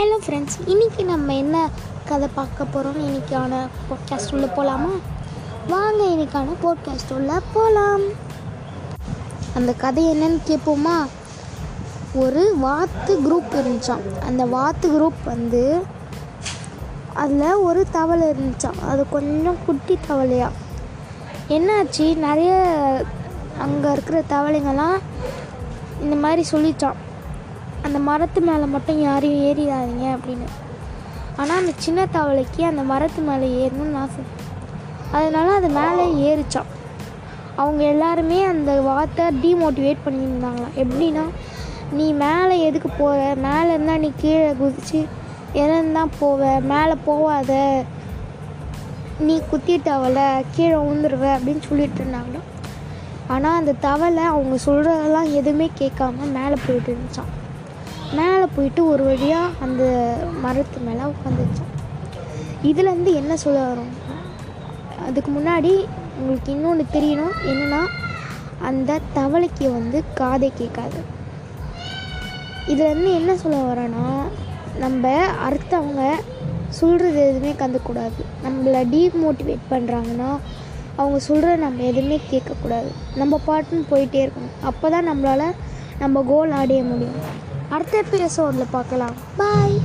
Hello friends இன்றைக்கி நம்ம என்ன கதை பார்க்க போகிறோம் இன்றைக்கான பாட்காஸ்ட் உள்ளே போகலாமா வாங்க இன்றைக்கான பாட்காஸ்ட் உள்ளே போகலாம் அந்த கதை என்னன்னு கேட்போமா ஒரு வாத்து குரூப் இருந்துச்சான் அந்த வாத்து குரூப் வந்து அதில் ஒரு தவளை இருந்துச்சான் அது கொஞ்சம் குட்டி தவளையா. என்னாச்சு? நிறைய அங்கே இருக்கிற தவளைங்கள்லாம் இந்த மாதிரி சொல்லித்தான் அந்த மரத்து மேலே மட்டும் யாரையும் ஏறிடாதீங்க அப்படின்னு. ஆனால் அந்த சின்ன தவளைக்கு அந்த மரத்து மேலே ஏறணும்னு ஆசை. அதனால அது மேலே ஏறிச்சான். அவங்க எல்லாருமே அந்த வார்த்தை டீமோட்டிவேட் பண்ணியிருந்தாங்களாம் எப்படின்னா நீ மேலே எதுக்கு போகிற மேலே இருந்தால் நீ கீழே குதிச்சு இறந்தான் போவ. மேலே போவாத. நீ குத்திட்டவள கீழே விழுந்துருவ அப்படின்னு சொல்லிட்டு இருந்தாங்களாம் ஆனால் அந்த தவளை அவங்க சொல்கிறதெல்லாம் எதுவுமே கேட்காம மேலே போயிட்டு இருந்துச்சான் மேலே போயிட்டு ஒரு வழியாக அந்த மரத்து மேலே உட்காந்துச்சான் இதுலேருந்து என்ன சொல்ல வரும்? அதுக்கு முன்னாடி உங்களுக்கு இன்னொன்று தெரியணும். என்னென்னா அந்த தவளைக்கு வந்து காதை கேட்காது. இதுலேருந்து என்ன சொல்ல வரோன்னா நம்ம அடுத்தவங்க சொல்கிறது எதுவுமே கண்டுக்கூடாது நம்மளை டீமோட்டிவேட் பண்ணுறாங்கன்னா அவங்க சொல்கிற நம்ம எதுவுமே கேட்கக்கூடாது. நம்ம பாட்டுன்னு போயிட்டே இருக்கணும். அப்போ தான் நம்மளால் நம்ம கோல் அடைய முடியும். அடுத்த எபிசோடில் பார்க்கலாம். பாய்